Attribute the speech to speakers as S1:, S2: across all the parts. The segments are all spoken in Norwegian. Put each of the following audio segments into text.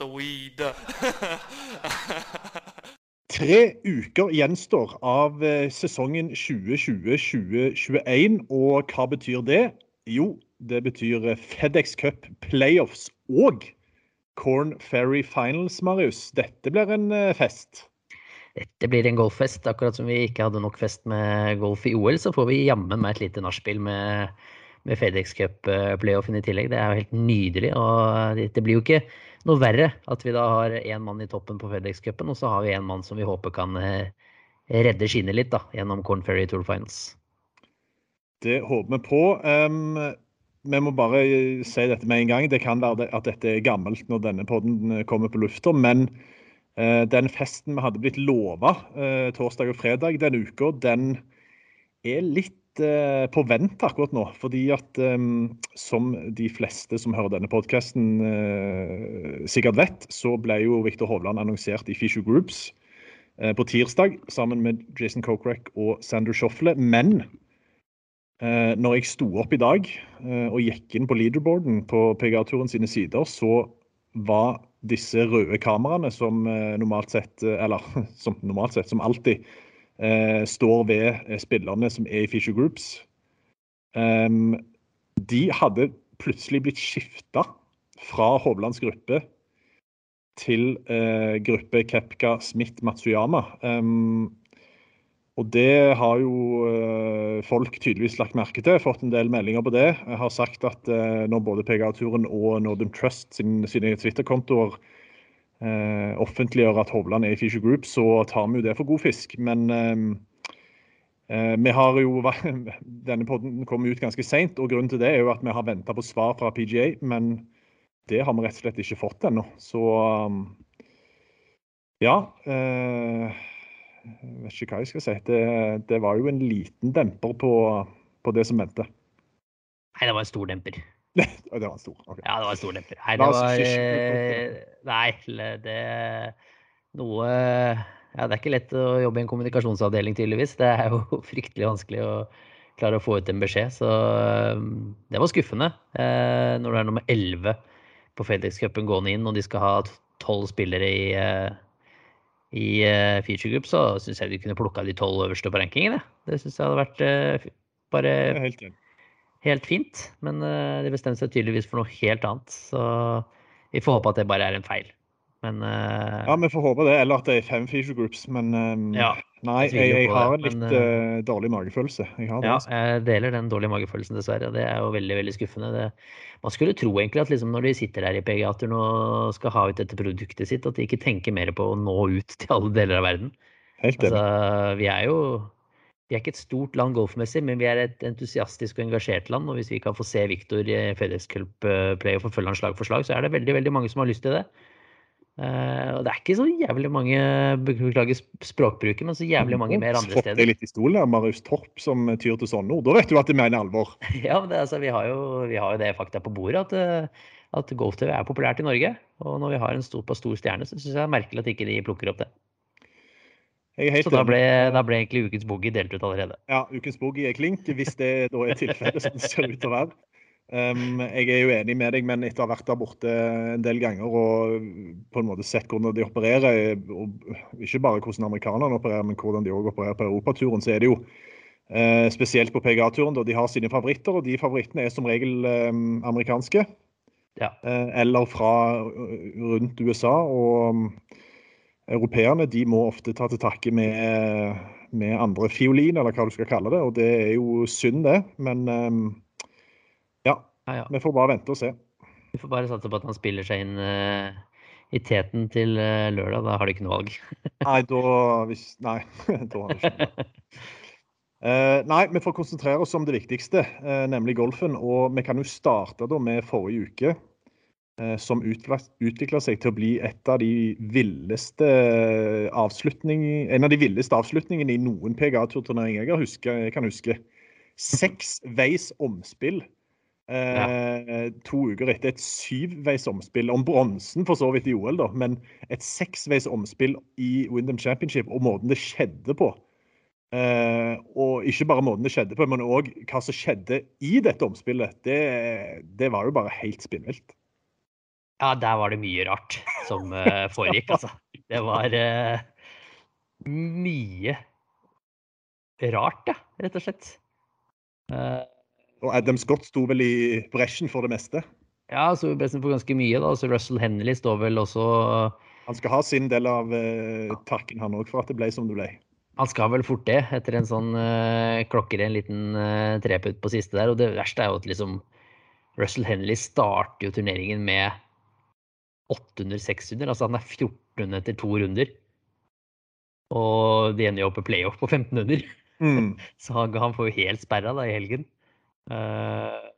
S1: The weed.
S2: Tre uker gjenstår av eh, sesongen 2020-2021, og hva betyr det? Jo, det betyr eh, FedEx Cup playoffs og Corn Ferry Finals, Marius. Dette blir en eh, fest.
S3: Dette blir en golffest. Akkurat som vi ikke hadde nok fest med golf i OL, så får vi jammen meg et lite nachspiel med, med FedEx Cup-playoffen i tillegg. Det er jo helt nydelig. Og det, blir jo ikke noe verre at vi da har én mann i toppen på FedEx-cupen, og så har vi en mann som vi håper kan eh, redde skinnet litt da, gjennom Corn Ferry Tour Finals.
S2: Det håper vi på. Um, vi må bare si dette med en gang. Det kan være at dette er gammelt når denne podden eh, kommer på lufta, men uh, den festen vi hadde blitt lova uh, torsdag og fredag denne uka, den er litt på vent akkurat nå. Fordi at um, som de fleste som hører denne podkasten sikkert vet, så ble jo Viktor Hovland annonsert i Fisher Groups på tirsdag sammen med Jason Kokrak og Sander Schoffle. Men Eh, når jeg sto opp i dag eh, og gikk inn på leaderboarden på PGA-turen sine sider, så var disse røde kameraene som eh, normalt sett, eller som normalt sett, som alltid, eh, står ved spillerne som er i Fisher Groups, Um, de hadde plutselig blitt skifta fra Hovlands gruppe til eh, gruppe Kepka Smith Matsuyama. Um, og det har jo eh, folk tydeligvis lagt merke til, fått en del meldinger på det. Jeg har sagt at eh, når både PGA-turen og Northern Trust sin, sine Twitter-kontoer eh, offentliggjør at Hovland er i Fisher Group, så tar vi jo det for god fisk. Men eh, eh vi har jo Denne podden kom ut ganske seint, og grunnen til det er jo at vi har venta på svar fra PGA. Men det har vi rett og slett ikke fått ennå. Så um, ja. Eh, jeg vet ikke hva jeg skal si. Det, det var jo en liten demper på, på det som venter.
S3: Nei, det var en stor demper.
S2: Det var stor? Okay.
S3: Ja, det var en stor lepper. Nei, det var eh, Nei, det Noe Ja, det er ikke lett å jobbe i en kommunikasjonsavdeling, tydeligvis. Det er jo fryktelig vanskelig å klare å få ut en beskjed. Så eh, det var skuffende. Eh, når det er nummer 11 på FedEx-cupen gående inn, og de skal ha tolv spillere i i feature group, så syns jeg de kunne plukka de tolv øverste på rankingen. Det syns jeg hadde vært bare
S2: helt,
S3: helt, fint. Men uh, de bestemte seg tydeligvis for noe helt annet. Så vi får håpe at det bare er en feil. Men
S2: Ja, vi får håpe det. Eller at det er fem feature groups. Men um,
S3: ja,
S2: nei, jeg, jeg, jeg har en litt men, dårlig magefølelse. Jeg har det,
S3: ja,
S2: altså.
S3: jeg deler den dårlige magefølelsen, dessverre. Det er jo veldig, veldig skuffende. Det, man skulle tro egentlig at liksom når de sitter der i PGA-turen og skal ha ut dette produktet sitt, at de ikke tenker mer på å nå ut til alle deler av verden.
S2: Helt
S3: altså, vi er jo vi er ikke et stort land golfmessig, men vi er et entusiastisk og engasjert land. Og hvis vi kan få se Viktor i FedEx Cup Play og forfølge han slag for slag, så er det veldig veldig mange som har lyst til det. Uh, og det er ikke så jævlig mange beklager språkbruket, men så jævlig mange mer andre steder.
S2: Deg litt i stolen Marius Torp som tyr til sånne ord. Da vet du at de mener alvor.
S3: ja, men det, altså, vi, har jo, vi, har jo, det fakta på bordet at, eh, at golf-TV er populært i Norge. Og når vi har en stor på stor stjerne, så syns jeg det er merkelig at ikke de plukker opp det. Så da ble, da ble, egentlig ukens boogie delt ut allerede.
S2: Ja, ukens boogie er klink, hvis det da er tilfellet som det ser ut til å være. Um, jeg er jo enig med deg, men etter å ha vært der borte en del ganger og på en måte sett hvordan de opererer, og ikke bare hvordan amerikanerne opererer, men hvordan de også opererer på europaturen, så er det jo uh, spesielt på PGA-turen da de har sine favoritter, og de favorittene er som regel um, amerikanske. Ja. Uh, eller fra rundt USA. Og um, europeerne de må ofte ta til takke med, med andre fiolin, eller hva du skal kalle det, og det er jo synd, det. men ja, ja. Vi får bare vente og se.
S3: Vi får bare satse på at han spiller seg inn uh, i teten til uh, lørdag. Da har de ikke noe valg.
S2: nei, da hvis, Nei, da har de ikke noe. Uh, nei, vi får konsentrere oss om det viktigste, uh, nemlig golfen. Og vi kan jo starte da med forrige uke, som utvikla seg til å bli et av de villeste avslutning, en av de villeste avslutningene i noen PGA-turnering jeg, jeg, kan huske. Seks veis omspill Eh, to uker etter et syvveis omspill om bronsen, for så vidt i OL, da, men et seksveis omspill i Windham Championship og måten det skjedde på. Eh, og ikke bare måten det skjedde på, men òg hva som skjedde i dette omspillet. Det, det var jo bare helt spinnvilt.
S3: Ja, der var det mye rart som uh, foregikk, altså. Det var uh, mye rart, ja, rett og slett.
S2: Uh, og Adam Scott sto vel i bresjen for det meste?
S3: Ja, så bresjen for ganske mye. da, så Russell Henley står vel også
S2: Han skal ha sin del av uh, takken, han òg, for at det ble som det ble.
S3: Han skal vel fort det, etter en sånn uh, klokker en liten uh, treputt på siste der. Og det verste er jo at liksom Russell Henley starter jo turneringen med 800-600. Altså han er 14 etter to runder. Og de ender jo opp i playoff på 1500. Mm. Så han, han, får jo helt sperra da i helgen. Uh,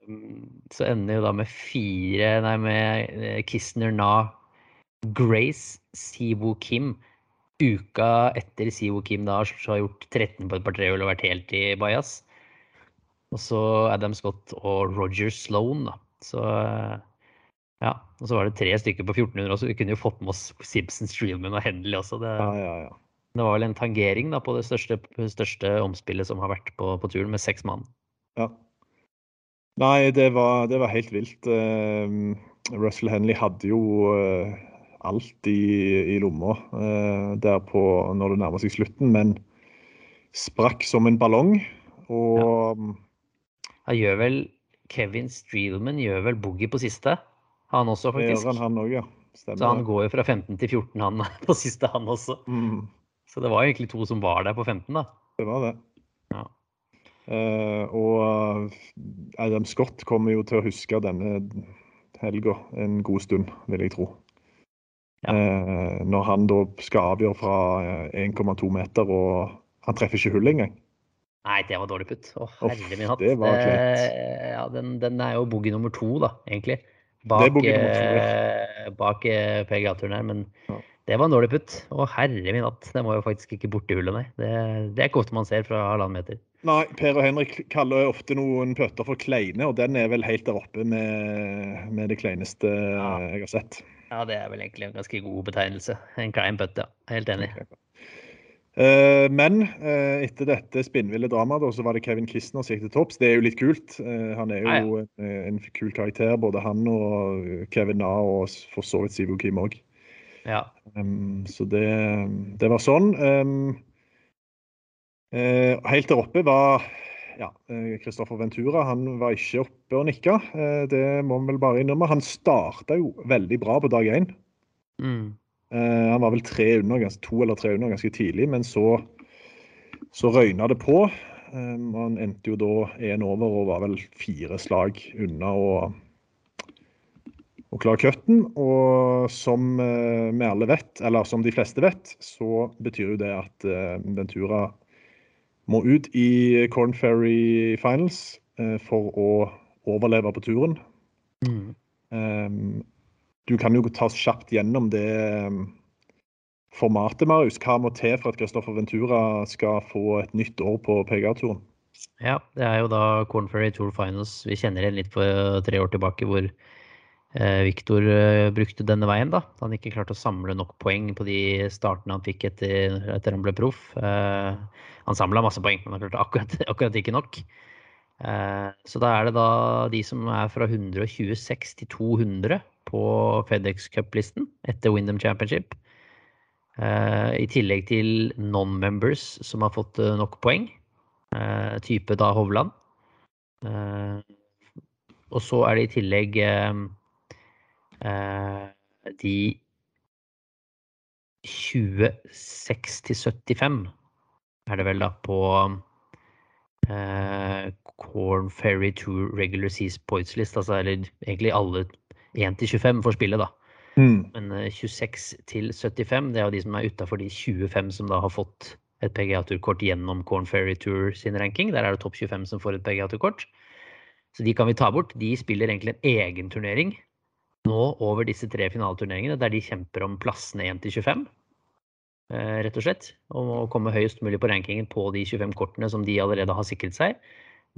S3: så ender jo da med fire Nei, med Kisner Na, Grace, Siwo Kim. Uka etter Siwo Kim da har gjort 13 på et par trehull og vært helt i bajas. Og så Adam Scott og Roger Sloan, da. Så eh, ja. Og så var det tre stykker på 1400 også. Vi kunne jo fått med oss Simpson, Streelman og Henley også. Det, ja, ja, ja. det var vel en tangering da, på det største, største omspillet som har vært på, på turen, med seks mann.
S2: Ja. Nei, det var, det var helt vilt. Uh, Russell Henley hadde jo uh, alt i, i lomma uh, der på når det nærmer seg slutten, men sprakk som en ballong. Og ja.
S3: Gjør vel Kevin Streelman gjør vel boogie på siste? Han også, faktisk.
S2: Det gjør han, han også, ja.
S3: Stemmer. Så han går jo fra 15 til 14 han på siste, han også. Mm. Så det var egentlig to som var der på 15, da.
S2: Det var det. Ja. Uh, og Adam Scott kommer jo til å huske denne helga en god stund, vil jeg tro. Ja. Uh, når han da skal avgjøre fra 1,2 meter, og han treffer ikke hull engang.
S3: Nei, det var dårlig putt. Å, herre min hatt.
S2: Det var.
S3: Uh, ja, den, den, er jo boogie nummer to, da, egentlig. Bak, eh, bak bak PGA-turen her, men ja. det var en dårlig putt. Å, herre min hatt. Det må jo faktisk ikke borti hullet, nei. Det, det er ikke ofte man ser fra halvannen meter.
S2: Nei, Per og Henrik kaller ofte noen putter for kleine, og den er vel helt der oppe med, med det kleineste ja. jeg har sett.
S3: Ja, det er vel egentlig en ganske god betegnelse. En klein putt, ja. Helt enig.
S2: Uh, men uh, etter dette spinnville dramaet, så var det Kevin Kistner som gikk til topps. Det er jo litt kult. Uh, han er jo ja, ja. En, kul karakter, både han og Kevin Na, og for så vidt Sivo Kim òg. Ja. Så det, det, var sånn. Eh, helt der oppe var ja, Kristoffer eh, Ventura. Han var ikke oppe og nikka, eh, det må vi vel bare innrømme. Han starta jo veldig bra på dag én. Mm. Eh, han var vel tre under, to eller tre under ganske tidlig, men så, så røyna det på. Eh, han endte jo da én over og var vel fire slag unna å, å klare cutten. Og som eh, vi alle vet, eller som de fleste vet, så betyr jo det at Ventura må ut i Corn Ferry Finals for å overleve på turen. Mm. Um, du kan jo ta oss kjapt gjennom det um, formatet, Marius. Hva må til for at Christoffer Ventura skal få et nytt år på PGA-turen?
S3: Ja, det er jo da Corn Ferry Tour Finals. Vi kjenner igjen litt på tre år tilbake hvor eh, Victor eh, brukte denne veien. da. Han ikke klarte å samle nok poeng på de startene han fikk etter, etter han ble proff. Eh, han samla masse poeng, men han klarte akkurat, akkurat ikke nok. Så da er det da de som er fra 126 til 200 på FedEx Cup-listen etter Windham Championship. I tillegg til non-members som har fått nok poeng. Type da Hovland. Og så er det i tillegg de 26 til 75 er det vel da på eh, Corn Ferry Tour Regular Seas Points List. Altså eller egentlig alle 1 til 25 for spillet, da. Mm. Men eh, 26 til 75, det er jo de som er utafor de 25 som da har fått et PGA-turkort gjennom Corn Ferry Tour sin ranking. Der er det topp 25 som får et PGA-turkort. Så de kan vi ta bort. De spiller egentlig en egen turnering nå over disse tre finaleturneringene, der de kjemper om plassene 1 til 25. Eh, rett og slett. Om å komme høyest mulig på rankingen på de 25 kortene som de allerede har sikret seg.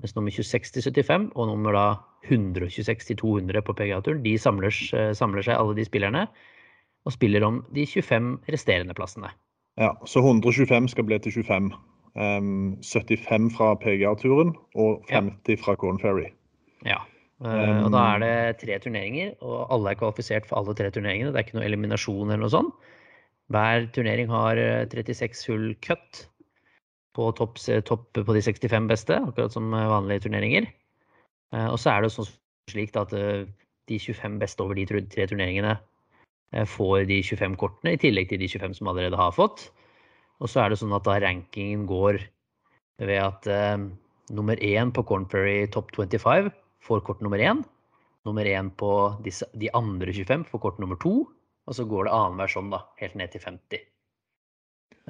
S3: Mens nummer 26 til 75 og nummer da 126 til 200 på PGA-turen, de samler, eh, samler, seg alle de spillerne og spiller om de 25 resterende plassene.
S2: Ja, så 125 skal bli til 25. Um, 75 fra PGA-turen og 50 ja. fra Corn Ferry.
S3: Ja. Uh, og da er det tre turneringer, og alle er kvalifisert for alle tre turneringene. Det er ikke noe eliminasjon eller noe sånt. Hver turnering har 36 eh, hull cut på topp, topp på de 65 beste, akkurat som eh, vanlige turneringer. Og så er det sånn slik at de 25 beste over de tre turneringene får de 25 kortene, i tillegg til de 25 som allerede har fått. Og så er det sånn at da rankingen går ved at uh, nummer én på Corn Prairie Top 25 får kort nummer én. Nummer én på disse, de andre 25 får kort nummer to. Og så går det annenhver sånn, da, helt ned til 50.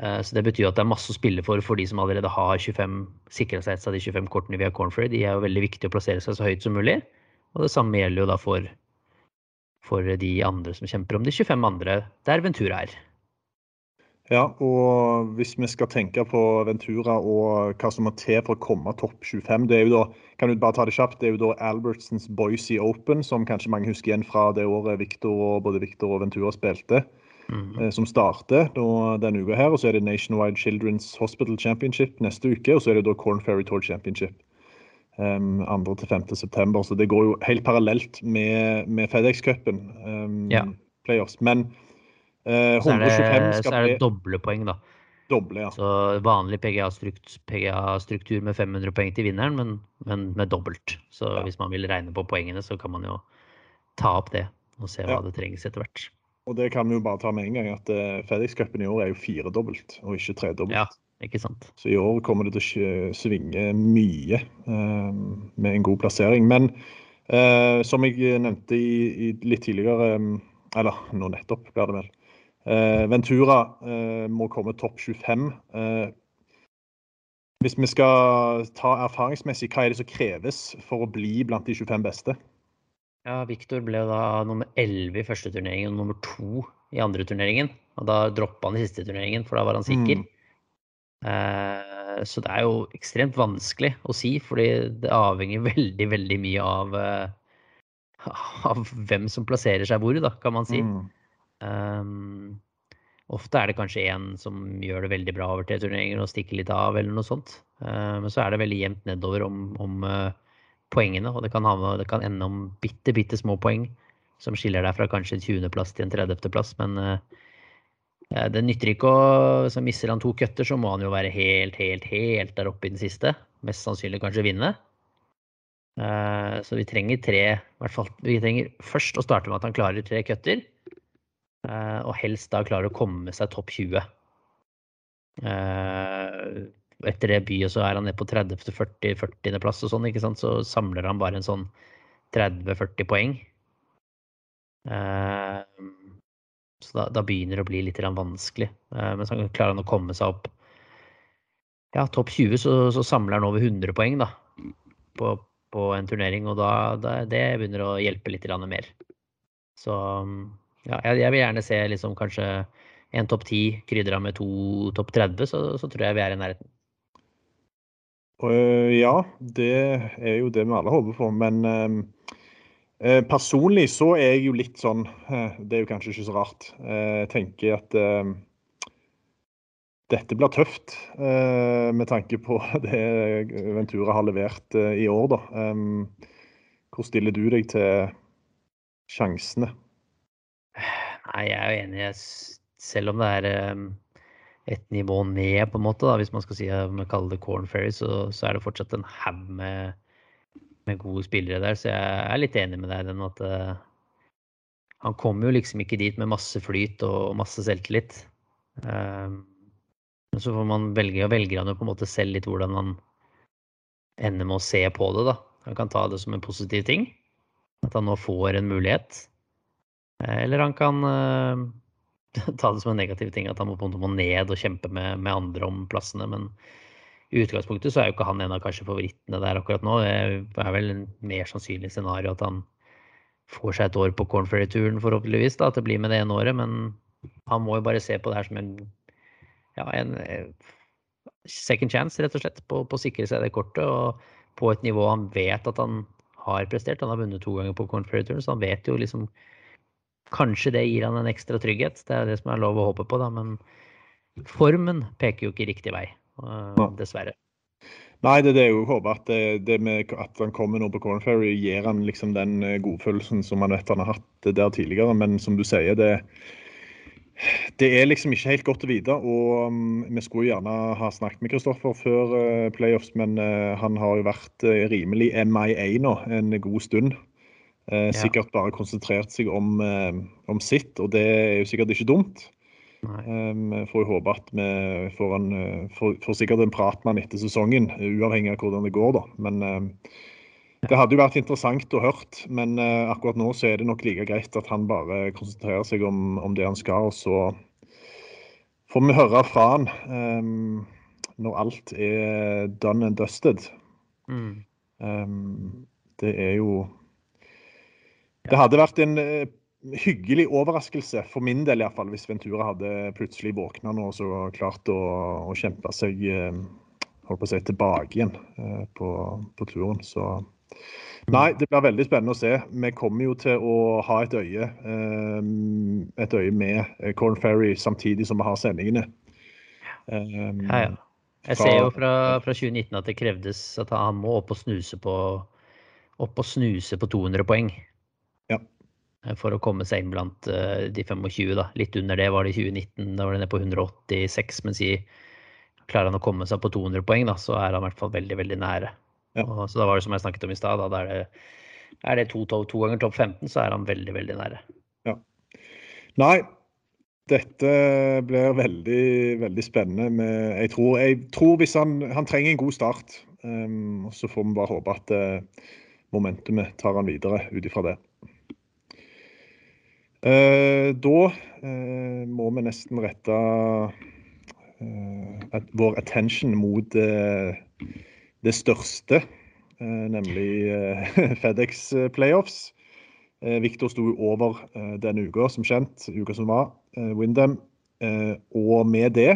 S3: Eh, så det betyr at det er masse å spille for for de som allerede har 25, sikra seg et av de 25 kortene via Cornfree. De er jo veldig viktige å plassere seg så høyt som mulig. Og det samme gjelder jo da for, for de andre som kjemper om de 25 andre der Ventura er.
S2: Ja, og hvis vi skal tenke på Ventura og hva som må til for å komme topp 25, det er jo da kan du bare ta det kjapt, det er jo da Albertsons Boise Open, som kanskje mange husker igjen fra det året Victor og, både Victor og Ventura spilte. Mm. Eh, som starter da, denne uka her. Og så er det Nationwide Children's Hospital Championship neste uke. Og så er det da Corn Ferry Tour Championship um, 2.-5. september. Så det går jo helt parallelt med, med FedEx-cupen. Um, yeah. Playoffs. Men
S3: Eh, så, er det, så er det doble poeng, da.
S2: Doble, ja.
S3: Så vanlig PGA-struktur PGA med 500 poeng til vinneren, men, men med dobbelt. Så ja. hvis man vil regne på poengene, så kan man jo ta opp det og se hva ja. det trengs etter hvert.
S2: Og det kan vi jo bare ta med en gang, at uh, FedEx-cupen i år er jo firedobbelt, og ikke tredobbelt.
S3: Ja, ikke sant.
S2: Så i år kommer det til å svinge mye um, med en god plassering. Men uh, som jeg nevnte i, i litt tidligere, um, eller nå nettopp, blir det vel, Eh, Ventura eh, må komme topp 25. Eh, hvis vi skal ta erfaringsmessig, hva er det som kreves for å bli blant de 25 beste?
S3: Ja, Viktor ble da nummer 11 i første turneringen og nummer 2 i andre turneringen. Og da droppa han i siste turneringen, for da var han sikker. Mm. Eh, så det er jo ekstremt vanskelig å si, fordi det avhenger veldig, veldig mye av, av hvem som plasserer seg hvor, da, kan man si. Mm. Um, ofte er det kanskje en som gjør det veldig bra over tre turneringer og stikker litt av, eller noe sånt. Uh, men så er det veldig jevnt nedover om, om uh, poengene, og det kan, havne, det kan, ende om bitte, bitte små poeng som skiller deg fra kanskje en 20.-plass til en 30.-plass. Men uh, det nytter ikke å så Misser han to cutter, så må han jo være helt, helt, helt der oppe i den siste. Mest sannsynlig kanskje vinne. Så vi trenger tre i hvert fall, Vi trenger først å starte med at han klarer tre cutter. Eh, og helst da klarer å komme seg topp 20. Eh, etter det byet så er han nede på 30.-40.-40.-plass og sånn, ikke sant? så samler han bare en sånn 30-40 poeng. Eh, så da, da, begynner det å bli litt vanskelig. Men så klarer han å komme seg opp ja, topp 20, så, så, samler han over 100 poeng da, på, på en turnering. Og da, da, det begynner å hjelpe litt mer. Så ja, jeg, vil gjerne se liksom kanskje en topp 10 krydra med to topp 30, så, så, tror jeg vi er i nærheten.
S2: Uh, ja, det er jo det vi alle håper på. Men uh, personlig så er jeg jo litt sånn uh, Det er jo kanskje ikke så rart. Jeg tenker at dette blir tøft med tanke på det Ventura har levert i år, da. Um, hvor stiller du deg til sjansene?
S3: Nei, jeg er jo enig. Selv om det er um, et nivå ned, på en måte, da, hvis man skal si man kaller det Corn Ferry, så, så, er det fortsatt en haug med, med, gode spillere der. Så jeg er litt enig med deg i den at uh, han kommer jo liksom ikke dit med masse flyt og masse selvtillit. Um, så får man velge, og velger han jo på en måte selv litt hvordan han ender med å se på det, da. Han kan ta det som en positiv ting, at han nå får en mulighet. Eh, eller han kan uh, ta det som en negativ ting, at han må, må ned og kjempe med, med, andre om plassene. Men i utgangspunktet så er jo ikke han en av kanskje favorittene der akkurat nå. Det er vel en mer sannsynlig scenario at han får seg et år på Corn Ferry-turen, forhåpentligvis. da, At det blir med det ene året. Men han må jo bare se på det her som en ja, en eh, second chance, rett og slett, på, på å sikre seg det kortet. Og på et nivå han vet at han har prestert. Han har vunnet to ganger på Corn Ferry så han vet jo liksom Kanskje det gir han en ekstra trygghet. Det er det som er lov å håpe på, da. Men formen peker jo ikke riktig vei, dessverre.
S2: Nei, det er det jeg håper. At, det, det med, at han kommer nå på Corn Ferry, gir han liksom den eh, godfølelsen som han vet han har hatt der tidligere. Men som du sier, det, det er liksom ikke helt godt å vite. og um, Vi skulle gjerne ha snakket med Kristoffer før uh, playoffs, men uh, han har jo vært uh, rimelig MIA nå en god stund. Ja. Sikkert bare konsentrert seg om, om, sitt, og det er jo sikkert ikke dumt. Vi får jo håpe at vi får, en, får, får sikkert en prat med han etter sesongen, uavhengig av hvordan det går. da. Men det hadde jo vært interessant å hørt, men akkurat nå så er det nok like greit at han bare konsentrerer seg om, om det han skal. Og så får vi høre fra han um, når alt er done and dusted. Mm. Um, det er jo Det hadde vært en uh, hyggelig overraskelse, for min del iallfall, hvis Ventura hadde plutselig våkna nå og så klart å, å kjempe seg uh, holdt på å si, tilbake igjen på, på turen. Så Nei, det blir veldig spennende å se. Vi kommer jo til å ha et øye, et øye med eh, Corn Ferry samtidig som vi har sendingene.
S3: Ja, ja. Jeg ser jo fra, fra, 2019 at det krevdes at han må opp og snuse på, opp og snuse på 200 poeng.
S2: Ja.
S3: Eh, for å komme seg inn blant uh, de 25. da. Litt under det var det i 2019. Da var det nede på 186. Men si, klarer han å komme seg på 200 poeng, da, så er han i hvert fall veldig, veldig nære. Ja. Og, så da var det som jeg snakket om i stad, da er det, er det to, to, to, ganger topp 15, så er han veldig, veldig nære.
S2: Ja. Nei, dette blir veldig, veldig spennende. Med, jeg, tror, jeg, tror, hvis han, han trenger en god start, um, så får vi bare håpe at uh, momentumet tar han videre ut ifra det. Uh, da uh, må vi nesten rette vår attention mot det største, eh, nemlig eh, Fedex eh, playoffs. Victor sto over denne uka, som kjent, uka som var, Windham. Og med det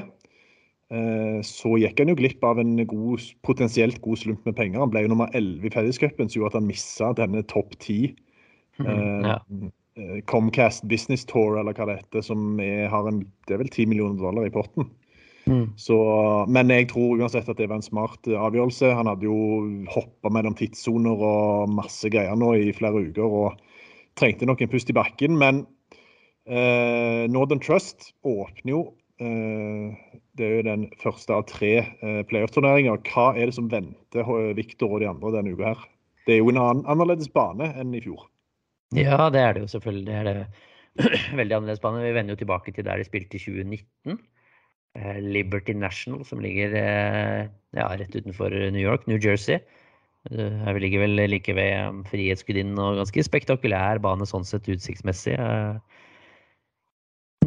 S2: så gikk han jo glipp av en god, potensielt god slump med penger. Han ble jo nummer 11 i Fellescupen, som gjorde at han missa denne topp ti. Mm, ja. Comcast Business Tour, eller hva det heter, som er, har en, det er vel 10 millioner dollar i potten. Mm. Så, men jeg tror uansett at det var en smart eh, avgjørelse. Han hadde jo hoppa mellom tidssoner og masse greier nå i flere uker og trengte nok en pust i bakken. Men eh, Northern Trust åpner jo eh, Det er jo den første av tre eh, playoff-turneringer. Hva er det som venter Victor og de andre denne uka her? Det er jo en annen, annerledes bane enn i fjor.
S3: Ja, det er det jo selvfølgelig. Det er det veldig annerledes bane. Vi vender jo tilbake til der de spilte i 2019. Eh, Liberty National, som ligger eh, ja, rett utenfor New York, New Jersey. Her ligger vel like ved um, Frihetsgudinnen og ganske spektakulær bane sånn sett utsiktsmessig. Eh,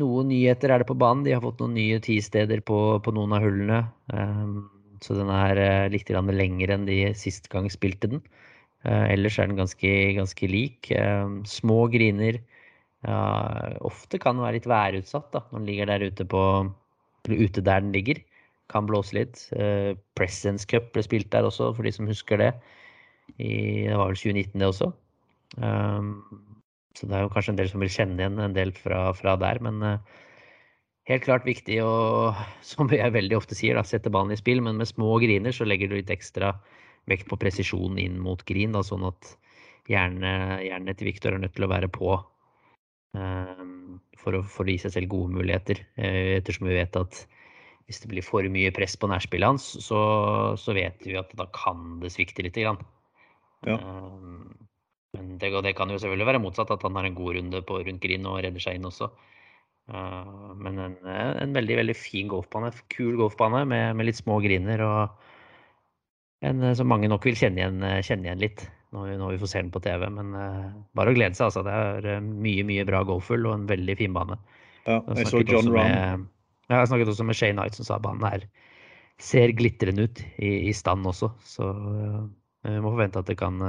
S3: noen nyheter er det på banen. De har fått noen nye tisteder på, på noen av hullene. Så den er litt lengre enn de sist gang spilte den. Ellers er den ganske, ganske lik. Små griner. Ofte kan den være litt værutsatt da, når den ligger der ute på, ute der den ligger. Kan blåse litt. Presence Presidents Cup ble spilt der også, for de som husker det. I, det var vel 2019, det også. Så det er jo kanskje en del som vil kjenne igjen en del fra, fra der. Men helt klart viktig å, som jeg veldig ofte sier, da, sette ballen i spill. Men med små griner så legger du litt ekstra vekt på presisjon inn mot grin. Da, sånn at hjernen til Viktor er nødt til å være på um, for å, for å, gi seg selv gode muligheter. Uh, ettersom vi vet at hvis det blir for mye press på nærspillet hans, så, så, vet vi at da kan det svikte litt. Grann. Ja. Um, men det, det, kan jo selvfølgelig være motsatt, at han har en god runde på rundt Grin og redder seg inn også. Uh, men en, en, veldig veldig fin golfbane. Kul golfbane med, med, litt små griner. Og en som mange nok vil kjenne igjen, kjenne igjen litt når vi, når vi, får se den på TV. Men uh, bare å glede seg. altså. Det er mye mye bra golfhull og en veldig fin bane.
S2: Ja, jeg så John Rahm.
S3: Jeg snakket også med Shay Knight som sa banen her ser glitrende ut i, i stand også. Så vi må forvente at det kan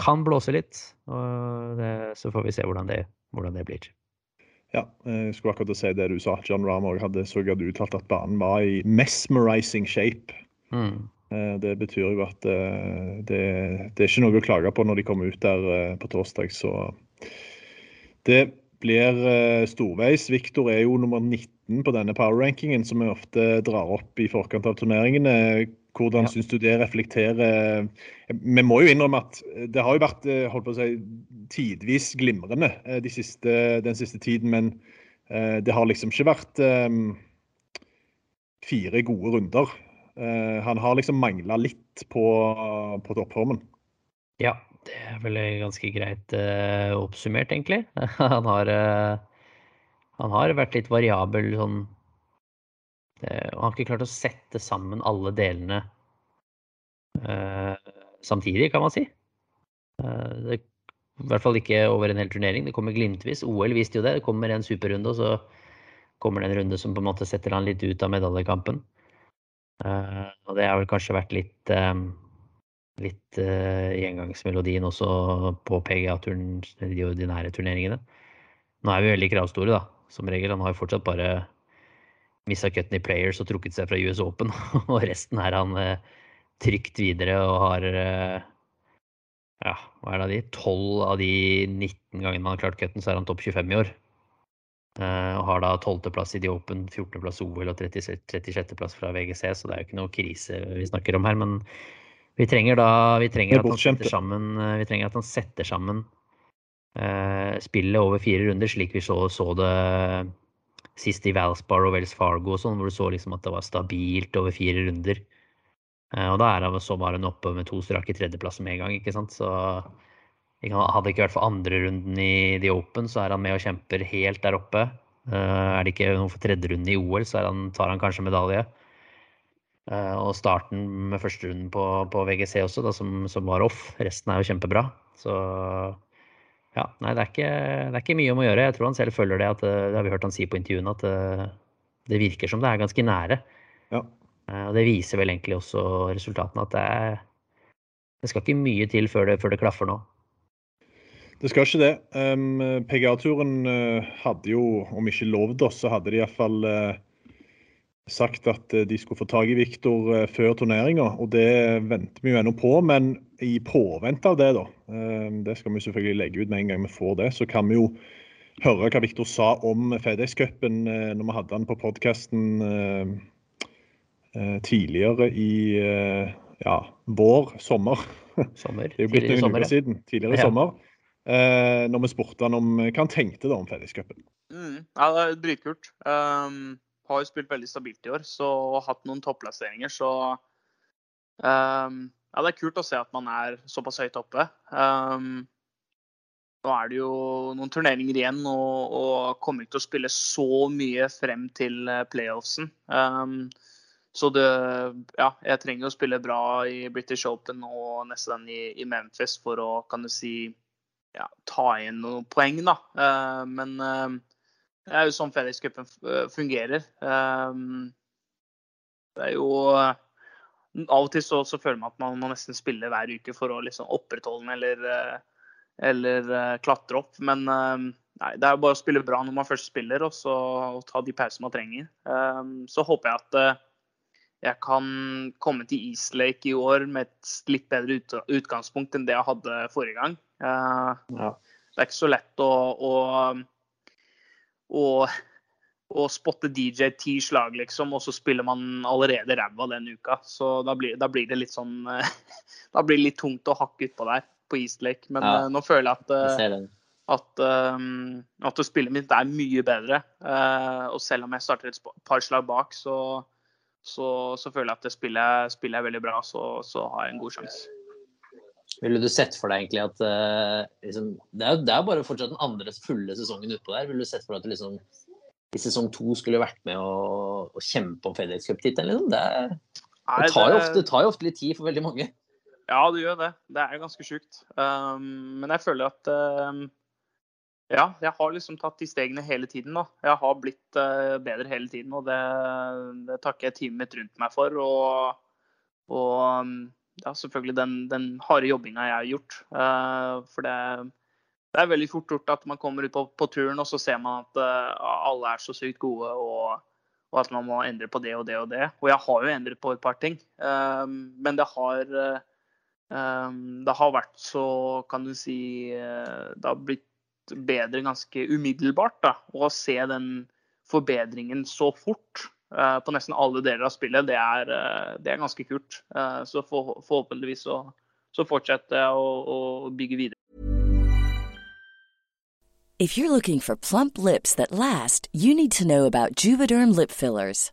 S3: kan blåse litt. og det, Så får vi se hvordan det, hvordan det blir.
S2: Ja, jeg skulle akkurat si det du sa. John Rahm hadde så uttalt at banen var i mesmerizing shape. Mm. Eh, det betyr jo at eh, det, det, er ikke noe å klage på når de kommer ut der eh, på torsdag. Så det blir storveis. Viktor er jo nummer 19 på denne power-rankingen, som vi ofte drar opp i forkant av turneringene. Hvordan ja. syns du det reflekterer Vi må jo innrømme at det har jo vært holdt på å si, tidvis glimrende de siste, den siste tiden, men det har liksom ikke vært fire gode runder. Uh, han har liksom mangla litt på, på toppformen.
S3: Ja, det er vel ganske greit uh, oppsummert, egentlig. han, har, uh, han har vært litt variabel sånn uh, han har ikke klart å sette sammen alle delene samtidig, kan man si. Det, I hvert fall ikke over en hel turnering. Det kommer glimtvis. OL viste jo det. Det kommer en superrunde, og så kommer det en runde som på en måte setter han litt ut av medaljekampen. Uh, og det har vel kanskje vært litt litt gjengangsmelodien også på PGA-turen, de ordinære turneringene. Nå er vi veldig kravstore, da, som regel. Han har jo fortsatt bare mista cutten i Players og trukket seg fra US Open. og resten er han eh, trygt videre og har eh, ja, hva er det av de? 12 av de 19 gangene han har klart cutten, så er han topp 25 i år. Uh, og har da 12.-plass i The Open, 14.-plass OL og 36.-plass fra VGC, så det er jo ikke noe krise vi snakker om her. Men vi trenger da vi trenger at han setter sammen, vi trenger at han setter sammen uh, spillet over fire runder, slik vi så, så det sist i Valspar og Wells Fargo og sånn, hvor du så liksom at det var stabilt over fire runder. Uh, og da er han så var han oppe med to strake tredjeplasser med en gang, ikke sant. Så hadde det ikke vært for andre runden i The Open, så er han med og kjemper helt der oppe. Eh, er det ikke noe for tredje runden i OL, så han, tar han kanskje medalje. Eh, og starten med første runden på, på VGC også, da, som, som, var off. Resten er jo kjempebra. Så ja, nei, det er, ikke, det er, ikke, mye om å gjøre. Jeg tror han selv føler det. at eh, Det har vi hørt han si på intervjuene, at det, det virker som det er ganske nære. Ja. Og det viser vel egentlig også resultatene, at det, er, det skal ikke mye til før det, før det klaffer nå.
S2: Det skal ikke det. Um, PGA-turen uh, hadde jo, om ikke lovd oss, så hadde de iallfall uh, sagt at de skulle få tak i Viktor uh, før turneringa. Og det venter vi jo ennå på. Men i påvente av det, da, det skal vi selvfølgelig legge ut med en gang vi får det. Så kan vi jo høre hva Viktor sa om FedEx-cupen eh, når vi hadde han på podkasten eh, eh, tidligere i ja, vår, sommer.
S3: sommer.
S2: Det er jo blitt noen uker siden. Tidligere ja. sommer. Når vi spurte han om hva han tenkte da om FedEx-cupen.
S1: Mm, ja, det er dritkult. Um, har jo spilt veldig stabilt i år, så hatt noen topplasseringer, så um, ja, det er kult å se at man er såpass høyt oppe. Um, nå er det jo noen turneringer igjen og, og kommer ikke til å spille så mye frem til eh, playoffsen. Um, så det Ja, jeg trenger å spille bra i British Open og nesten i, i Memphis for å, kan du si, ja, ta inn noen poeng, da. Uh, men uh, det er jo sånn Felix-cupen fungerer. Um, det er jo av og til så, så, føler man at man må nesten spille hver uke for å liksom opprettholde den eller, eh, eller klatre opp. Men nei, det er jo bare å spille bra når man først spiller, og så og ta de pausene man trenger. Så håper jeg at jeg kan komme til East i år med et litt bedre utgangspunkt enn det jeg hadde forrige gang. Ja. Det er ikke så lett å, å, å å spotte DJ ti slag, liksom, og så spiller man allerede ræva den uka. Så da blir, da blir, det litt sånn Da blir det litt tungt å hakke utpå der på Eastlake. Men ja, nå føler jeg at jeg at, um, at spillet mitt er mye bedre. Uh, og selv om jeg starter et par slag bak, så, så, så føler jeg at det spillet, spillet er veldig bra. Så, så, har jeg en god sjanse.
S4: Ville du sett for deg egentlig at uh, liksom, det, er, det er bare fortsatt den andre fulle sesongen utpå der. Ville du sett for deg at du liksom, i sesong to skulle vært med å, å kjempe om FedEx Cup-tittelen? Liksom? Det, det, tar ofte, det tar jo ofte litt tid for veldig mange.
S1: Ja, det gjør det. Det er ganske sjukt. Um, men jeg føler at um, ja, jeg har liksom tatt de stegene hele tiden. da. Jeg har blitt uh, bedre hele tiden, og det, det takker jeg teamet rundt meg for. Og, og ja, selvfølgelig den, den harde jobbinga jeg har gjort. Uh, for det, det, er veldig fort gjort at man kommer ut på, på turen, og så ser man at uh, alle er så sykt gode, og, og, at man må endre på det og det og det. Og jeg har jo endret på et par ting, men det har det har vært så, kan du si Det har blitt bedre ganske umiddelbart. Da. Å se den forbedringen så fort på nesten alle deler av spillet, det er, uh, det er ganske kult. Uh, så for, forhåpentligvis så, så fortsetter jeg å, å bygge videre.
S5: If you're looking for plump lips that last, you need to know about Juvederm lip fillers.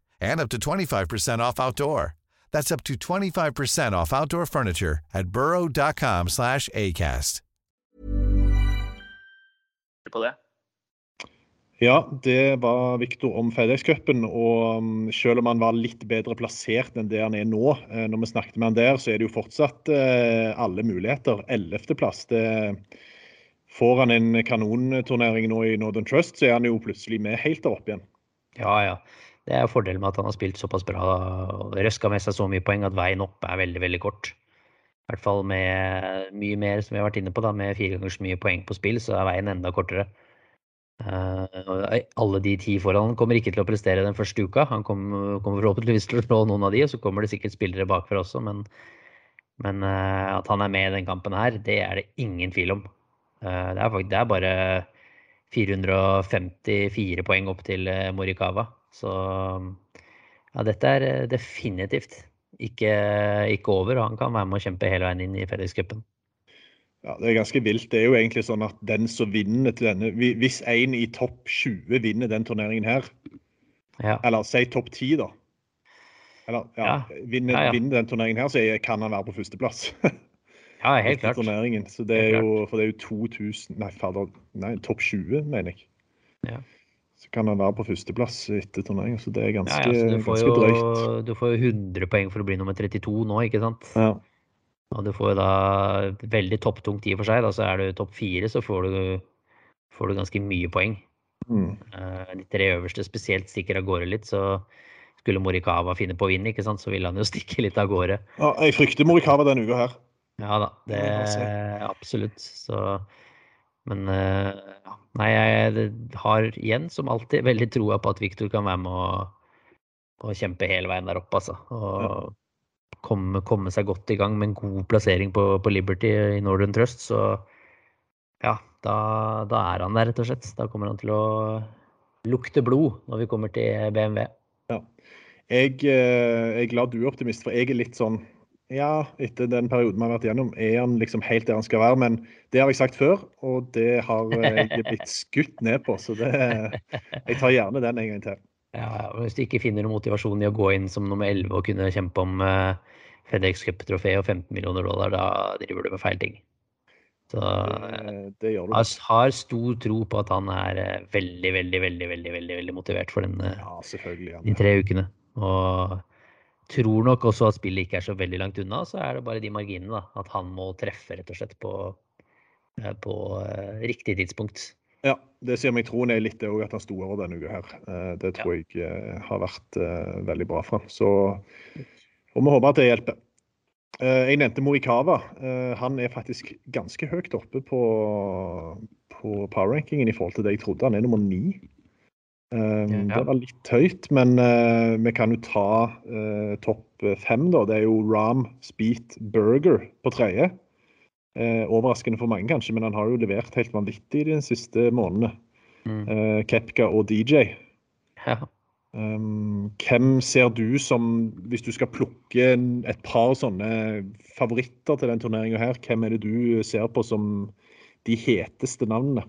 S6: and up to 25% off outdoor. That's up to 25% off outdoor furniture at burrow.com slash acast.
S2: Ja, det var Viktor om FedEx-cupen. Og um, selv om han var litt bedre plassert enn det han er nå, eh, når vi snakket med han der, så er det jo fortsatt eh, alle muligheter. Ellevteplass. Får han en kanonturnering nå i Northern Trust, så er han jo plutselig med helt der oppe igjen.
S3: Ja, ja. Det er fordelen med at han har spilt såpass bra og røska med seg så mye poeng at veien opp er veldig, veldig kort. I hvert fall med mye mer, som vi har vært inne på, da, med fire ganger så mye poeng på spill, så er veien enda kortere. Uh, alle de ti foran kommer ikke til å prestere den første uka. Han kommer, kommer forhåpentligvis til å slå noen av de, og så kommer det sikkert spillere bakfra også. Men, men uh, at han er med i den kampen her, det er det ingen tvil om. Uh, det, er, det, er, bare 454 poeng opp til Morikawa. Så ja, dette er eh, definitivt ikke, ikke over. Han kan være med å kjempe hele veien inn i fellescupen.
S2: Ja, Det er ganske vilt. Det er jo egentlig sånn at den som vinner til denne Hvis en i topp 20 vinner den turneringen her, ja. eller si topp 10, da Eller ja, ja. Vinner, ja, vinner, den turneringen her, så kan han være på førsteplass.
S3: ja, helt klart.
S2: Turneringen. Så det er jo, for det er jo 2000 Nei, fader. Nei, topp 20, mener jeg. Ja. Så kan han være på førsteplass etter turneringen. Så det er ganske,
S3: ja, ja,
S2: ganske
S3: jo,
S2: drøyt.
S3: Du får jo 100 poeng for å bli nummer 32 nå, ikke sant?
S2: Ja.
S3: Og du får jo da veldig topptungt i og for seg. Da så er du topp fire, så får du, får du ganske mye poeng.
S2: Mm.
S3: Eh, de tre øverste spesielt stikker av gårde litt, så skulle Morikawa finne på å vinne, ikke sant, så ville han jo stikke litt av gårde.
S2: Ja, jeg frykter Morikawa denne uka her.
S3: Ja da, det er absolutt. Så Men eh, ja. Nei, jeg har igjen, som alltid, veldig troa på at Viktor kan være med å, å kjempe hele veien der oppe, altså. Og komme, komme seg godt i gang med en god plassering på, på Liberty i Northern Trust, så ja, da, da er han der, rett og slett. Da kommer han til å lukte blod når vi kommer til BMW.
S2: Jeg, eh, jeg er glad du er optimist, for jeg er litt sånn Ja, etter den perioden vi har vært igjennom, er han liksom helt der han skal være. Men det har jeg sagt før, og det har jeg blitt skutt ned på. Så det, jeg tar gjerne den en gang til.
S3: Ja, Hvis du ikke finner noen motivasjon i å gå inn som nummer 11 og kunne kjempe om eh, FedEx Cup-trofé og 15 millioner dollar, da driver du med feil ting. Så eh,
S2: Det, det gjør du.
S3: jeg har stor tro på at han er eh, veldig, veldig, veldig veldig, veldig, veldig motivert for den,
S2: Ja,
S3: de tre ukene. Og tror nok også at spillet ikke er så veldig langt unna. Så er det bare de marginene, da. At han må treffe, rett og slett, på, eh, på uh, riktig tidspunkt.
S2: ja, det sier meg troen er litt òg, at han sto over denne uka her. Eh, Det tror jeg eh, har vært veldig bra for ham. Så får vi håper at det hjelper. Jeg nevnte Morikawa. Han er faktisk ganske høyt oppe på, på power-rankingen i forhold til det jeg trodde. Han er nummer ni. Um,
S3: Ja.
S2: Det var litt høyt, men uh, vi kan jo ta uh, topp fem, da. Det er jo Ram Speed Burger på tredje. Uh, overraskende for mange, kanskje, men han har jo levert helt vanvittig de siste månedene.
S3: Mm.
S2: Kepka og DJ.
S3: Ja.
S2: Um, hvem ser du som, hvis du skal plukke et par sånne favoritter til den turneringa her, hvem er det du ser på som de heteste navnene?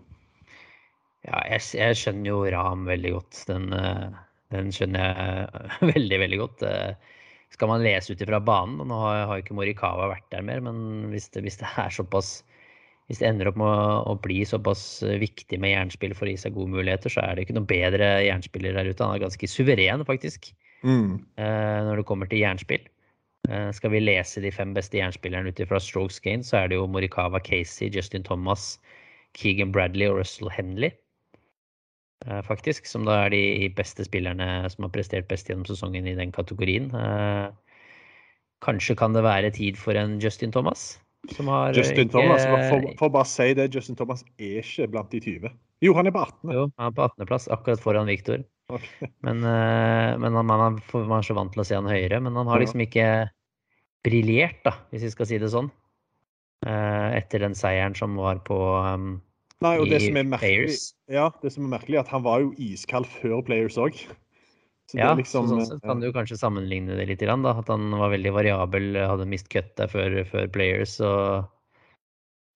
S3: Ja, jeg, jeg skjønner jo Ram veldig godt. Den, eh, den skjønner jeg veldig, veldig godt. Eh, Skal man lese ut ifra banen, og nå har, har ikke Morikawa vært der mer, men hvis det, hvis det er såpass hvis det ender opp med å, å bli såpass viktig med jernspill for å gi seg gode muligheter, så er det ikke noen bedre jernspiller der ute. Han er ganske suveren, faktisk,
S2: Mm.
S3: eh, når det kommer til jernspill. Eh, skal vi lese de fem beste jernspillerne ut fra strokes gain, så er det jo Morikawa Casey, Justin Thomas, Keegan Bradley og Russell Henley eh, faktisk, som da er de beste spillerne som har prestert best gjennom sesongen i den kategorien. Eh, Kanskje kan det være tid for en Justin Thomas? Som har eh,
S2: Justin
S3: ikke-
S2: Thomas, for, for å bare si det, Justin Thomas er ikke blant de 20. Jo, han er på 18.
S3: Jo, han er på 18.-plass, akkurat foran Viktor.
S2: Okay.
S3: Men, eh, men han, man, er, så vant til å se han høyere. Men han har liksom ikke briljert, da, hvis vi skal si det sånn. Eh, etter den seieren som var på um,
S2: Nei, og det som er merkelig, ja, det som er merkelig, er at han var jo iskald før Players òg. Så
S3: Ja,
S2: liksom
S3: så sånn sett kan du kanskje sammenligne det litt. Da, at han var veldig variabel, hadde mist cut der før, før Players og,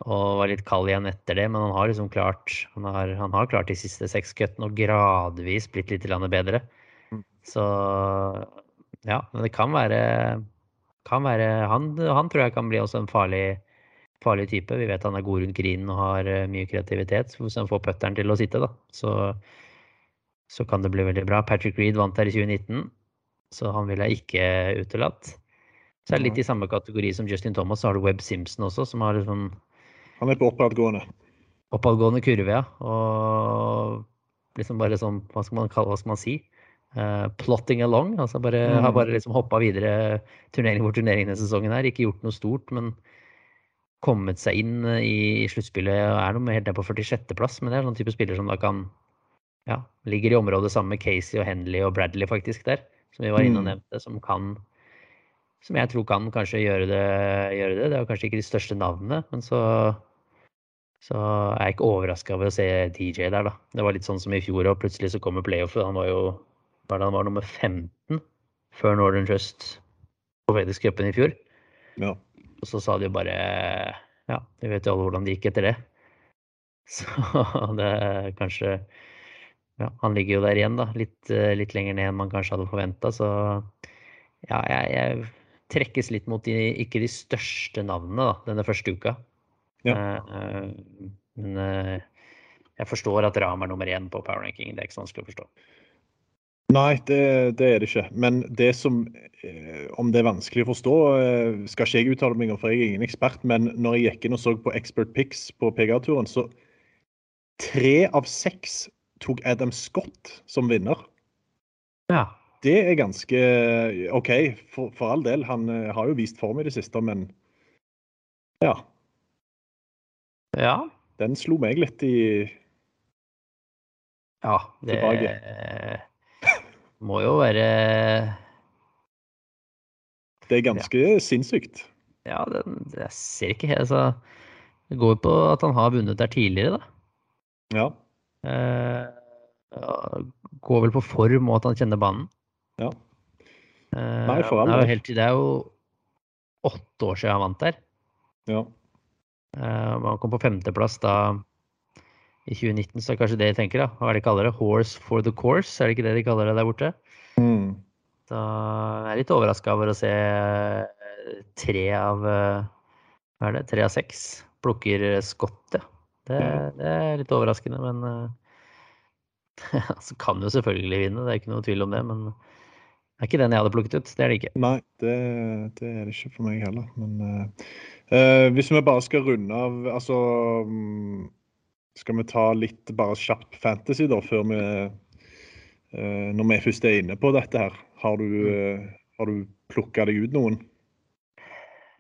S3: og var litt kald igjen etter det. Men han har liksom klart han har, han har klart de siste seks cuttene og gradvis blitt litt bedre.
S2: Mm.
S3: Så ja, men det kan være, kan være han, han tror jeg kan bli også en farlig, farlig type. Vi vet han er god rundt grinen og har eh, mye kreativitet. Hvis han får putteren til å sitte, da, så, så kan det bli veldig bra. Patrick Reed vant her i 2019, så han ville jeg ikke utelatt. Så er det litt i samme kategori som Justin Thomas, så har du Webb Simpson også, som har liksom
S2: Han er på oppadgående.
S3: oppadgående kurve, ja. Og liksom bare sånn, hva skal man kalle hva skal man si? Uh, plotting along. Altså bare,
S2: Mm.
S3: har bare liksom hoppa videre turnering for turnering denne sesongen her. Ikke gjort noe stort, men kommet seg inn eh, i, sluttspillet og er noe helt ned på 46.-plass. Men det er sånn type spiller som da kan ja, ligger i området sammen med Casey og Henley og Bradley faktisk der, som vi var inne og
S2: Mm.
S3: nevnte, som kan som jeg tror kan kanskje gjøre det, gjøre det. Det er jo kanskje ikke de største navnene, men så så er jeg ikke overraska over å se DJ der, da. Det var litt sånn som i fjor, og plutselig så kommer playoffet. Han var jo hva er han var nummer 15 før Northern Trust på FedEx Cupen i fjor.
S2: Ja.
S3: Og så sa de jo bare Ja, vi vet jo alle hvordan det gikk etter det. Så det er kanskje Ja, han ligger jo der igjen, da. Litt, eh, litt lenger ned enn man kanskje hadde forventa. Så ja, jeg, jeg trekkes litt mot de, ikke de største navnene da, denne første uka.
S2: Ja.
S3: Eh, eh, men jeg forstår at Ram er nummer én på power ranking. Det er ikke så vanskelig å forstå.
S2: Nei, det, det, er det ikke. Men det som Om det er vanskelig å forstå, skal ikke jeg uttale meg om, for jeg er ingen ekspert. Men når jeg gikk inn og så på Expert Picks på PGA-turen, så tre av seks tok Adam Scott som vinner.
S3: Ja.
S2: Det er ganske OK, for, for all del. Han har jo vist form i det siste, men ja.
S3: Ja.
S2: Den slo meg litt i
S3: Ja, det tilbake. Må jo være
S2: Det er ganske ja. sinnssykt.
S3: Ja, det, jeg ser ikke helt altså, Det går på at han har vunnet der tidligere, da.
S2: Ja.
S3: Eh, går vel på form og at han kjenner banen.
S2: Ja.
S3: Eh, Nei, for all del. Det, det er jo åtte år siden han vant der.
S2: Ja.
S3: Eh, han kom på femteplass da i 2019, så er det kanskje det de tenker, da. Hva er det de kaller det? Horse for the course, er det ikke det de kaller det der borte?
S2: Mm.
S3: Er jeg litt overraska over å se tre av Hva er det? Tre av seks plukker skott, ja. Det, det er litt overraskende, men altså kan jo selvfølgelig vinne, det er ikke noe tvil om det. Men det er ikke den jeg hadde plukket ut. Det er det ikke.
S2: Nei, det, det er det ikke for meg heller. Men uh, hvis vi bare skal runde av Altså um, skal vi ta litt bare kjapt fantasy, da, før vi uh, Når vi først er inne på dette her. Har du, uh, har du plukka deg ut noen?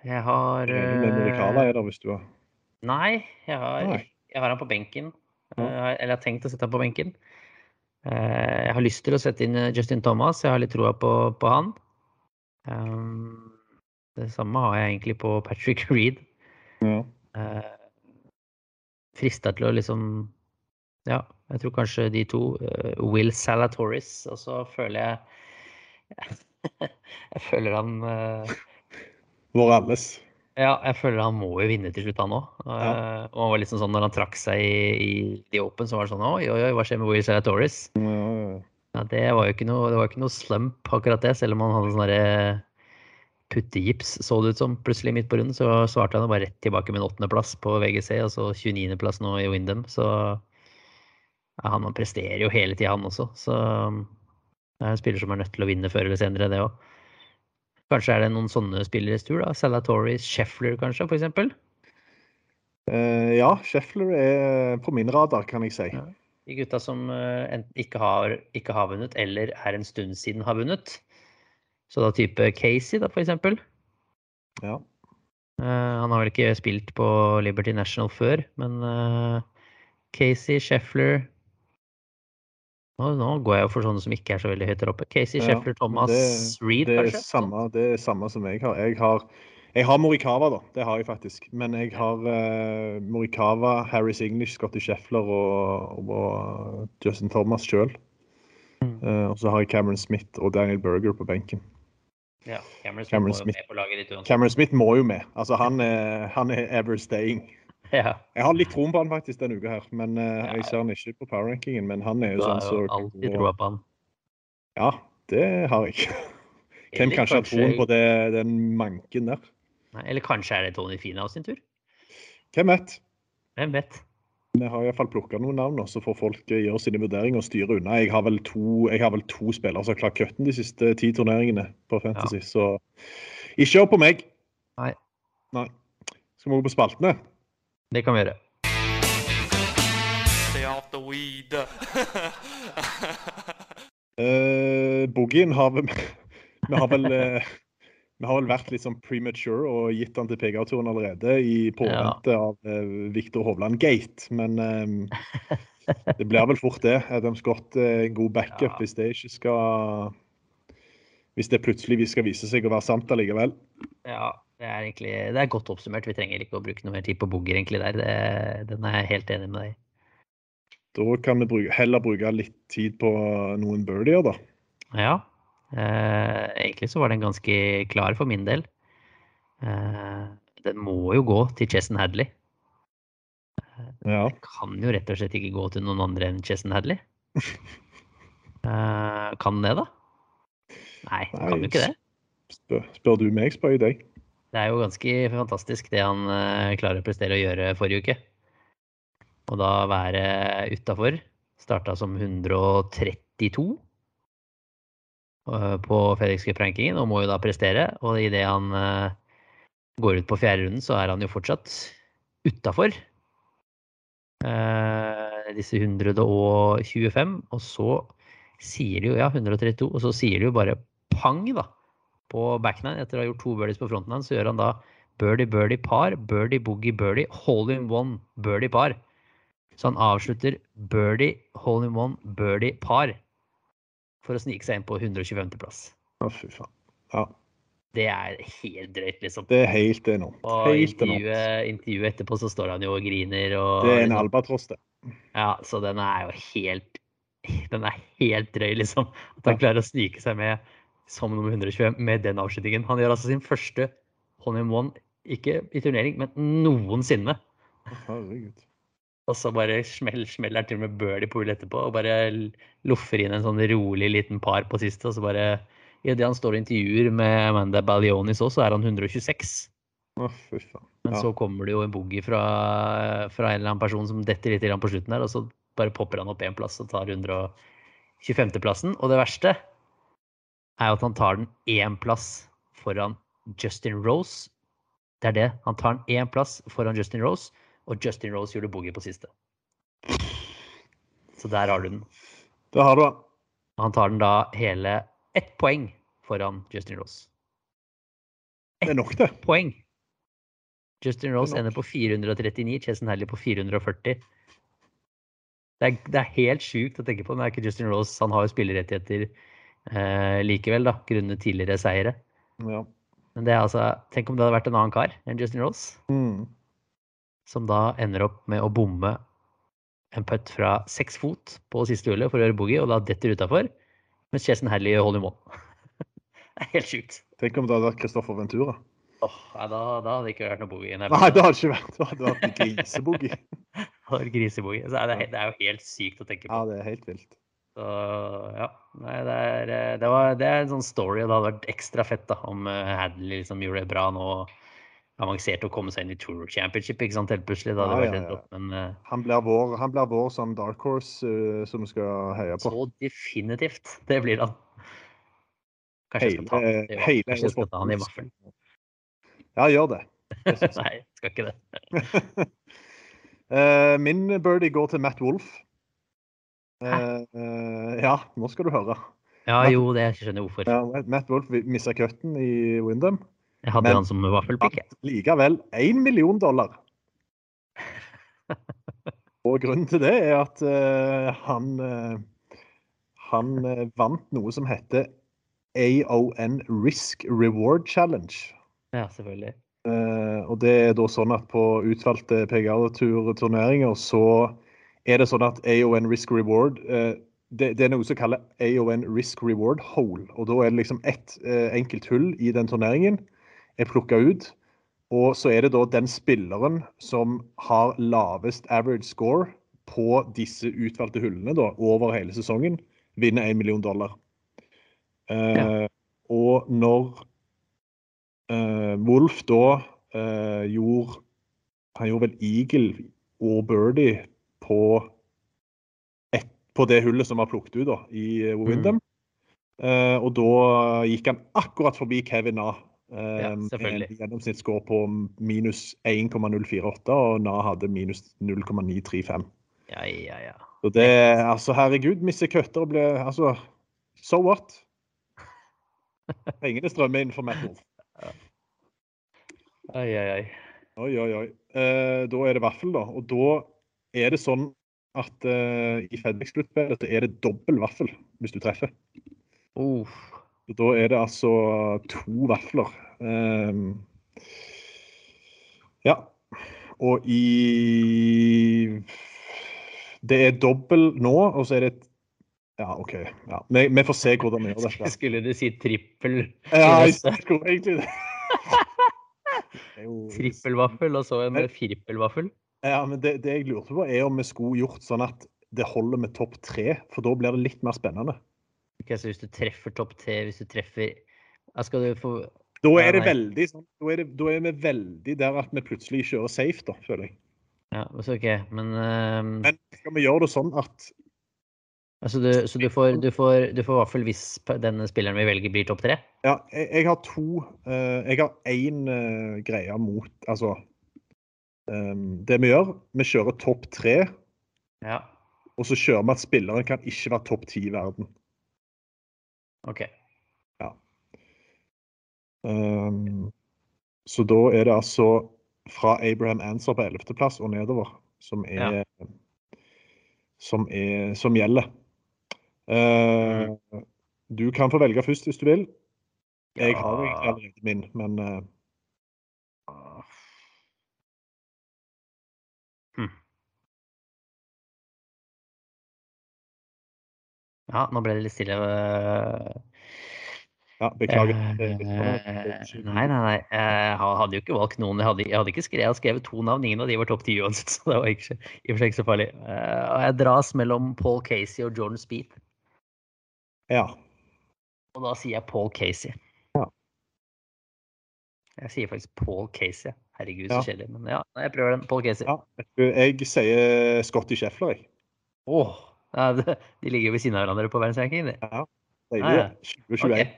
S3: Jeg har
S2: Morikawa er der hvis du har
S3: Nei, jeg har. Jeg har han på benken. Eh, eller jeg har tenkt å sette han på benken. Eh, jeg har lyst til å sette inn eh, Justin Thomas. Jeg har litt troa på, på, han. Det samme har jeg egentlig på Patrick Reed.
S2: Ja.
S3: Frista til å liksom Ja, jeg tror kanskje de to. Will Salatoris. Og så føler jeg Jeg føler han
S2: Vår alles.
S3: Ja, jeg føler han må jo vinne til slutt, han òg. Ja. Uh, og var liksom sånn når han trakk seg i, i The Open, så var det sånn Oi, oi, oi, hva skjer med Will Salatoris?
S2: Ja, ja,
S3: ja, det var jo ikke noe, det var ikke noe slump, akkurat det. Selv om han hadde sånn puttegips, så det ut som. Plutselig midt på runden så svarte han bare rett tilbake med en åttendeplass på VGC, og så 29.-plass nå i Windham. Så ja, han presterer jo hele tida, han også. Så det er en spiller som er nødt til å vinne før eller senere, det òg. Kanskje er det noen sånne spilleres tur? da? Salatoris, Sheffler kanskje, f.eks.?
S2: Uh, ja, Sheffler er på min radar, kan jeg si. Ja.
S3: De gutta som uh, ikke, har, ikke, har, vunnet, eller er en stund siden har vunnet. Så da type Casey, da, for eksempel.
S2: Ja.
S3: Uh, han har vel ikke spilt på Liberty National før, men Casey, Sheffler nå, nå, går jeg jo for sånne som ikke er så veldig høyt der oppe. Casey, ja, Sheffler, Thomas, det, Reed,
S2: det
S3: kanskje?
S2: Samme, det er samme som jeg har. Jeg har, jeg har Morikawa, da. Det har jeg faktisk. Men jeg har uh, Morikawa, Harris English, Scotty Sheffler og, og Justin Thomas sjøl. Mm. Uh, og så har jeg Cameron Smith og Daniel Berger på benken.
S3: Ja, Cameron Smith, Cameron Smith,
S2: Cameron Smith må jo med. Altså, han er, han er ever staying.
S3: Ja.
S2: Jeg har litt troen på han faktisk denne uka her, men uh, jeg ser han ikke på power-rankingen. Men han er jo sånn så
S3: alltid troa på han.
S2: Ja, det har jeg. ikke. Hvem kanskje har troen på det, den manken der?
S3: Eller kanskje er det Tony Finau sin tur?
S2: Hvem vet?
S3: Hvem vet?
S2: Vi har iallfall plukka noen navn, så får folk eh, gjøre sine vurderinger og styre unna. Jeg har vel to, har vel to spillere som har klart cutten de siste ti turneringene på Fantasy, ja. så ikke opp på meg.
S3: Nei.
S2: Nei. Skal vi gå på spaltene?
S3: Det kan vi gjøre.
S2: uh, Boogien har vi, vi har vel uh, vi har vel vært litt sånn premature og gitt den til PGA-turen allerede i påvente ja. av uh, Viktor Hovland-gate. Men um, det blir vel fort det. Adam Scott er en god backup ja. hvis det ikke skal Hvis det plutselig skal vise seg å være sant allikevel.
S3: Ja, det er egentlig det er godt oppsummert. Vi trenger ikke å bruke noe mer tid på booger egentlig der. Det, den er jeg helt enig med deg i.
S2: Da kan vi bruke, heller bruke litt tid på noen birdier, da.
S3: Ja. Eh, egentlig så var den ganske klar for min del. Eh, den må jo gå til Chesson Hadley. Eh,
S2: ja.
S3: Den kan jo rett og slett ikke gå til noen andre enn Chesson Hadley. kan den det, da? Nei, Nei kan jo ikke det.
S2: Spør, spør du meg, spør jeg deg.
S3: Det er jo ganske fantastisk det han klarer å prestere å gjøre forrige uke. og da være utafor. Starta som 132 eh, på FedEx Cup-rankingen og må jo da prestere. Og idet han eh, går ut på fjerde runden, så er han jo fortsatt utafor eh, disse 125. Og så sier de jo ja, 132, og så sier de jo bare pang, da. På backnine etter å ha gjort to birdies på fronten hans, så gjør han da birdie, birdie, par, birdie, boogie, birdie, hole in one, birdie, par. Så han avslutter birdie, hole in one, birdie, par. For å snike seg inn på 125.-plass.
S2: Å, fy faen. Ja.
S3: Det er helt drøyt, liksom.
S2: Det er helt enormt.
S3: Og
S2: Helt enormt.
S3: intervjuet, intervjuet etterpå så står han jo og griner og
S2: Det er en
S3: liksom-
S2: albatross, det.
S3: Ja, så den er jo helt Den er helt drøy, liksom. At han klarer å snike seg med som nummer 125 med den avslutningen. Han gjør altså sin første hole in one, ikke i turnering, men noensinne.
S2: Herregud.
S3: Og så bare smell, smeller han til og med birdie på hull etterpå og bare loffer inn en sånn rolig liten par på siste. Og så bare Idet han står og intervjuer med Amanda Balionis òg, så er han 126.
S2: Å, fy faen.
S3: Men
S2: Ja.
S3: så kommer det jo en boogie fra, fra en eller annen person som detter litt på slutten der, og så bare popper han opp én plass og tar 125.-plassen. Og det verste er jo at han tar den én plass foran Justin Rose. Det er det. Han tar den én plass foran Justin Rose, og Justin Rose gjorde boogie på siste. Så der har du den.
S2: Det har du han.
S3: Han tar den da hele ett poeng foran Justin Rose.
S2: Det er nok, det.
S3: poeng. Justin Rose ender på 439, Chesson Halley på 440. Det er, det er helt sjukt å tenke på. Men det er ikke Justin Rose. Han har jo spillerettigheter eh, likevel, da, grunnet tidligere seire.
S2: Ja.
S3: Men det er altså Tenk om det hadde vært en annen kar enn Justin Rose,
S2: Mm.
S3: Som da ender opp med å bomme en putt fra seks fot på siste hullet for å gjøre boogie, og da detter utafor, mens Chesson Halley holder i mål. det er helt sjukt.
S2: Tenk om det hadde vært Christoffer Ventura.
S3: Oh, nei, da, da hadde det ikke vært noe boogie. Nei,
S2: Nei, det hadde ikke vært det. hadde vært griseboogie.
S3: Griseboogie. Det, det er jo helt sykt å tenke på.
S2: Ja, det er helt vilt.
S3: Så ja. Nei, det er, eh, det, var, det er en sånn story, og det hadde vært ekstra fett da, om eh, Hadley liksom gjorde det bra nå. Avanserte å komme seg inn i Tour Championship ikke sant, helt plutselig. Da,
S2: Ja, ja, ja.
S3: Men uh,
S2: Han blir vår, han blir vår som dark horse uh, som vi skal heie på.
S3: så definitivt. Det blir han. Kanskje jeg skal ta, han i-
S2: hele
S3: kanskje jeg skal ta han i vaffelen.
S2: Ja, gjør det. jeg.
S3: Nei, skal ikke det.
S2: uh, min birdie går til Matt Wolff. Ja, nå skal du høre.
S3: Ja, jo, det skjønner jeg hvorfor.
S2: Ja, Matt Wolff mista cutten i Windham.
S3: Jeg hadde
S2: men-
S3: han som vaffelpikke.
S2: Likevel én million dollar. Og grunnen til det er at uh, han uh, han uh, vant noe som heter AON Risk Reward Challenge.
S3: Ja, selvfølgelig.
S2: Og det er da sånn at på utvalgte PGA-turneringer så er det sånn at AON Risk Reward det, det er noe som kalles AON Risk Reward Hole. Og da er det liksom ett enkelt hull i den turneringen er plukka ut. Og så er det da den spilleren som har lavest average score på disse utvalgte hullene da, over hele sesongen, vinner 1 million dollar. Eh, Og når uh, Wolf da uh, gjorde Han gjorde vel eagle og birdie på, et, på det hullet som var plukket ut da, i Windham. Mm. Og da gikk han akkurat forbi Kevin Na.
S3: Ja,
S2: med
S3: selvfølgelig.
S2: en gjennomsnittsscore på minus 1,048, og Nav hadde minus 0,935.
S3: Ja, ja, ja.
S2: Så det Altså, herregud, miste Køtter bli Altså, so what? Pengene strømmer inn for Metal.
S3: Oi, oi, oi.
S2: Oi, oi, oi. Eh, da er det vaffel, da. Og da er det sånn at eh, i FedEx-sluttspillet er det dobbel vaffel hvis du treffer.
S3: Uff.
S2: Da er det altså to vafler. Um, ja. Og i Det er dobbel nå, og så er det et Ja, OK. Ja. Vi, vi får se hvordan vi gjør dette.
S3: Skulle du si trippel?
S2: Ja, jeg skulle egentlig det.
S3: Trippelvaffel og så en firpelvaffel?
S2: Ja, men det, det jeg lurte på, er om vi skulle gjort sånn at det holder med topp tre, for da blir det litt mer spennende.
S3: Ok, så hvis du treffer topp tre, hvis du treffer Skal du få
S2: Da er det veldig sånn, da er, det, da er vi veldig der at vi plutselig kjører safe, da, føler jeg.
S3: Ja, så ok, men uh,
S2: Men skal vi gjøre det sånn at
S3: altså du, Så du får, du, får, du får fall hvis denne spilleren vi velger, blir topp tre?
S2: Ja, jeg, jeg har to uh, Jeg har én uh, greie mot Altså um, Det vi gjør, vi kjører topp tre.
S3: Ja.
S2: Og så kjører vi at spilleren kan ikke være topp ti i verden.
S3: OK.
S2: Ja. Um, så da er det altså fra Abraham Answer på 11.-plass og nedover som er, ja. som, er som gjelder. Uh. Du kan få velge først hvis du vil. Jeg har allerede min, men uh...
S3: Ja, nå ble det litt stille.
S2: Ja, beklager.
S3: Eh, nei, nei, nei. Jeg hadde jo ikke valgt noen. Jeg hadde, jeg hadde ikke skrevet, jeg hadde skrevet to navn. Ingen av de var topp ti uansett, så det var ikke, i og for seg ikke så farlig. Og jeg dras mellom Paul Casey og Jordan Speed.
S2: Ja.
S3: Og da sier jeg Paul Casey.
S2: Ja.
S3: Jeg sier faktisk Paul Casey. Herregud, så ja. kjedelig. Men ja, jeg prøver den. Paul Casey.
S2: Ja, jeg sier Scotty Scheffler, jeg.
S3: Åh, ja, de ligger ved siden av hverandre på verdensranking.
S2: Ja, deilig. Ja, 2021.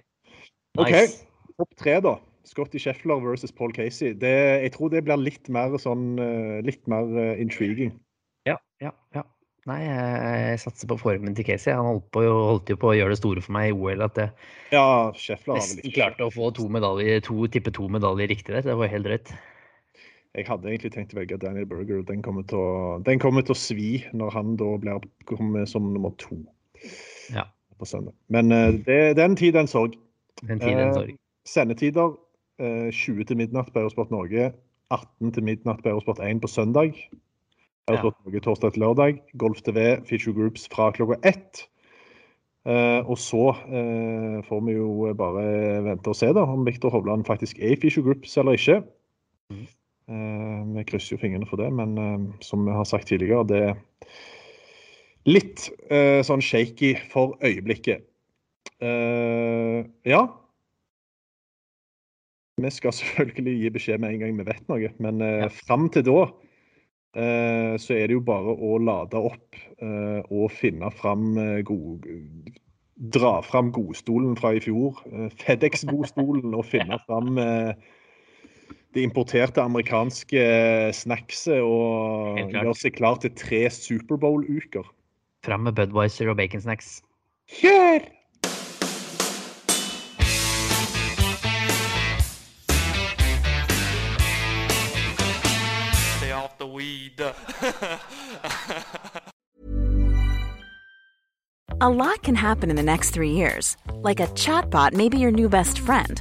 S2: OK. Nice. Topp tre, da. Scotty Scheffler versus Paul Casey. Det, jeg tror det blir litt mer sånn eh, Litt mer uh, intriguing.
S3: Ja, ja, ja. Nei, jeg satser på formen til Casey. Han holdt, på, holdt, jo på å gjøre det store for meg i OL. At jeg
S2: ja,
S3: nesten klarte å få to medaljer, to, tippe to medaljer riktig der. Det var helt rett.
S2: Jeg hadde egentlig tenkt å velge Daniel Berger. Den kommer til å, den kommer til å svi når han da blir kommer som nummer to
S3: ja.
S2: på søndag. Men uh, det, det, er en tid, en sorg.
S3: En tid, en sorg. Uh,
S2: sendetider uh, 20 til midnatt på Eurosport Norge. 18 til midnatt på Eurosport 1 på søndag. Eurosport ja. Norge torsdag til lørdag. Golf TV, Feature Groups fra klokka ett. Uh, og så uh, får vi jo bare vente og se da, om Viktor Hovland faktisk er i Feature Groups eller ikke. Mm. Uh, vi krysser jo fingrene for det, men som vi har sagt tidligere, det er litt sånn shaky for øyeblikket. ja. Vi skal selvfølgelig gi beskjed med en gang vi vet noe, men ja. fram til da Eh, så er det jo bare å lade opp eh, og finne fram gode Dra fram godstolen fra i fjor, Fedex-godstolen, og finne fram det importerte amerikanske snackset og gjøre seg klar til tre Superbowl-uker.
S3: Fram med Budwiser og baconsnacks.
S2: Kjør!
S7: a lot can happen in the next three years. Like a chatbot may be your new best friend.